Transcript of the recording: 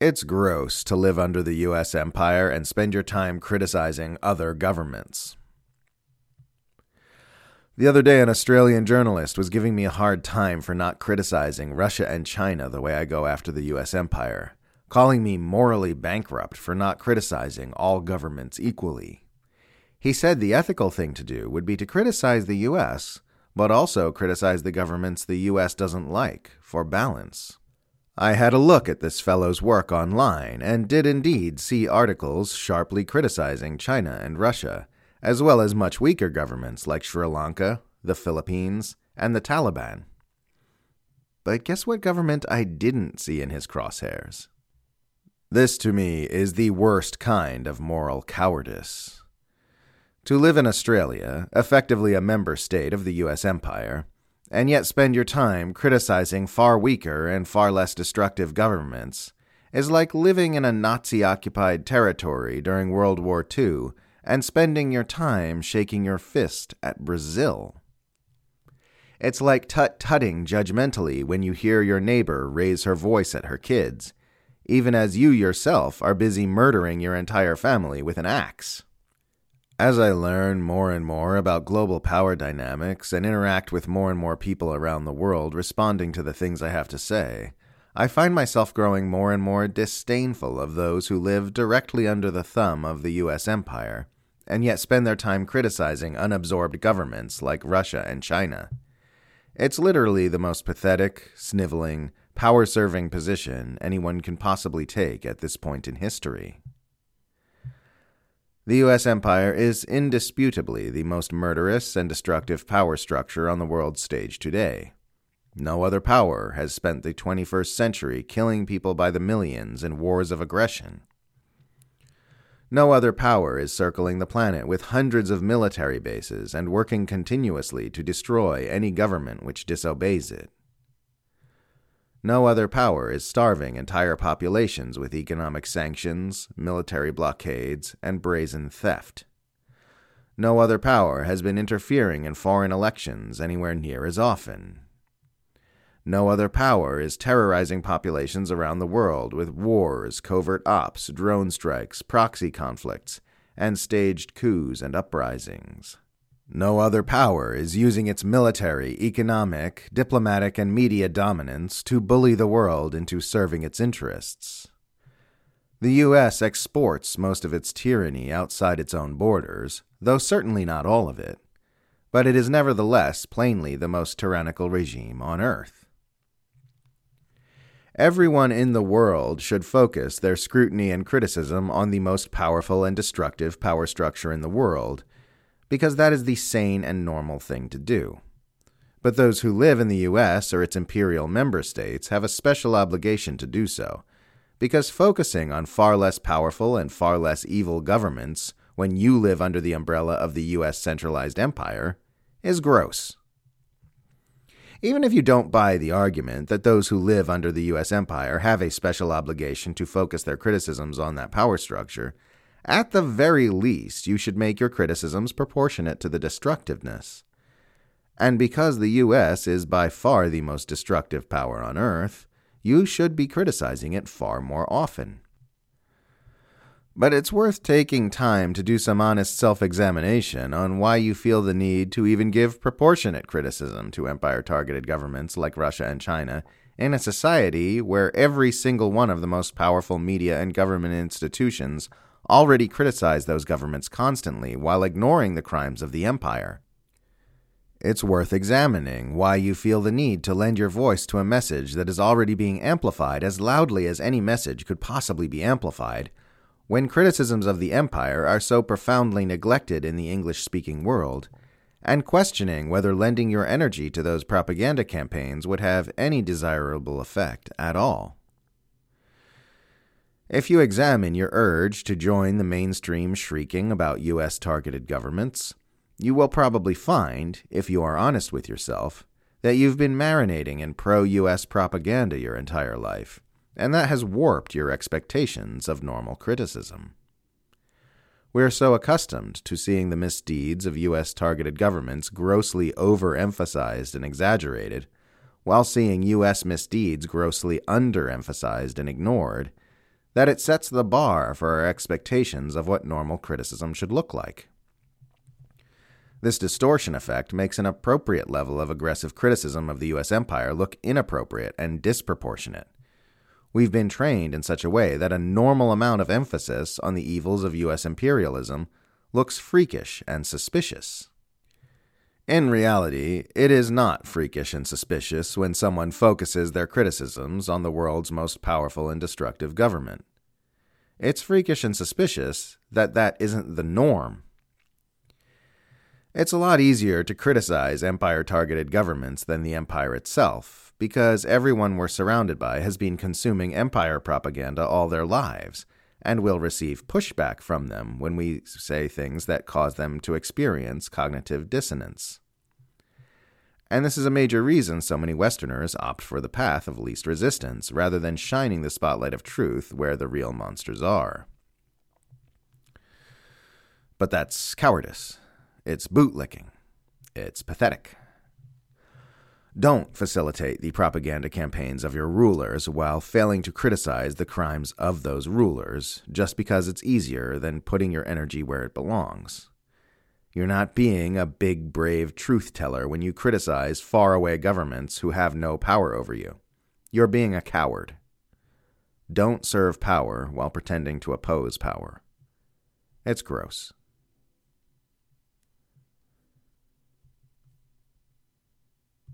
It's gross to live under the US empire and spend your time criticizing other governments. The other day, an Australian journalist was giving me a hard time for not criticizing Russia and China the way I go after the US empire, calling me morally bankrupt for not criticizing all governments equally. He said the ethical thing to do would be to criticize the US, but also criticize the governments the US doesn't like, for balance. I had a look at this fellow's work online and did indeed see articles sharply criticizing China and Russia, as well as much weaker governments like Sri Lanka, the Philippines, and the Taliban. But guess what government I didn't see in his crosshairs? This, to me, is the worst kind of moral cowardice. To live in Australia, effectively a member state of the US empire, and yet spend your time criticizing far weaker and far less destructive governments is like living in a Nazi occupied territory during World War II and spending your time shaking your fist at Brazil. It's like tut tutting judgmentally when you hear your neighbor raise her voice at her kids, even as you yourself are busy murdering your entire family with an axe. As I learn more and more about global power dynamics and interact with more and more people around the world responding to the things I have to say, I find myself growing more and more disdainful of those who live directly under the thumb of the US empire, and yet spend their time criticizing unabsorbed governments like Russia and China. It's literally the most pathetic, sniveling, power serving position anyone can possibly take at this point in history. The US empire is indisputably the most murderous and destructive power structure on the world stage today. No other power has spent the 21st century killing people by the millions in wars of aggression. No other power is circling the planet with hundreds of military bases and working continuously to destroy any government which disobeys it. No other power is starving entire populations with economic sanctions, military blockades, and brazen theft. No other power has been interfering in foreign elections anywhere near as often. No other power is terrorizing populations around the world with wars, covert ops, drone strikes, proxy conflicts, and staged coups and uprisings. No other power is using its military, economic, diplomatic, and media dominance to bully the world into serving its interests. The U.S. exports most of its tyranny outside its own borders, though certainly not all of it, but it is nevertheless plainly the most tyrannical regime on earth. Everyone in the world should focus their scrutiny and criticism on the most powerful and destructive power structure in the world because that is the sane and normal thing to do. But those who live in the US or its imperial member states have a special obligation to do so, because focusing on far less powerful and far less evil governments when you live under the umbrella of the US centralized empire is gross. Even if you don't buy the argument that those who live under the US empire have a special obligation to focus their criticisms on that power structure, at the very least, you should make your criticisms proportionate to the destructiveness. And because the US is by far the most destructive power on earth, you should be criticizing it far more often. But it's worth taking time to do some honest self examination on why you feel the need to even give proportionate criticism to empire targeted governments like Russia and China in a society where every single one of the most powerful media and government institutions already criticize those governments constantly while ignoring the crimes of the empire. It's worth examining why you feel the need to lend your voice to a message that is already being amplified as loudly as any message could possibly be amplified, when criticisms of the empire are so profoundly neglected in the English speaking world, and questioning whether lending your energy to those propaganda campaigns would have any desirable effect at all. If you examine your urge to join the mainstream shrieking about U.S. targeted governments, you will probably find, if you are honest with yourself, that you've been marinating in pro US propaganda your entire life, and that has warped your expectations of normal criticism. We're so accustomed to seeing the misdeeds of US targeted governments grossly overemphasized and exaggerated, while seeing US misdeeds grossly underemphasized and ignored, that it sets the bar for our expectations of what normal criticism should look like. This distortion effect makes an appropriate level of aggressive criticism of the US empire look inappropriate and disproportionate. We've been trained in such a way that a normal amount of emphasis on the evils of US imperialism looks freakish and suspicious. In reality, it is not freakish and suspicious when someone focuses their criticisms on the world's most powerful and destructive government. It's freakish and suspicious that that isn't the norm it's a lot easier to criticize empire targeted governments than the empire itself, because everyone we're surrounded by has been consuming empire propaganda all their lives, and will receive pushback from them when we say things that cause them to experience cognitive dissonance. And this is a major reason so many Westerners opt for the path of least resistance rather than shining the spotlight of truth where the real monsters are. But that's cowardice. It's bootlicking. It's pathetic. Don't facilitate the propaganda campaigns of your rulers while failing to criticize the crimes of those rulers just because it's easier than putting your energy where it belongs. You're not being a big, brave truth teller when you criticize faraway governments who have no power over you. You're being a coward. Don't serve power while pretending to oppose power. It's gross.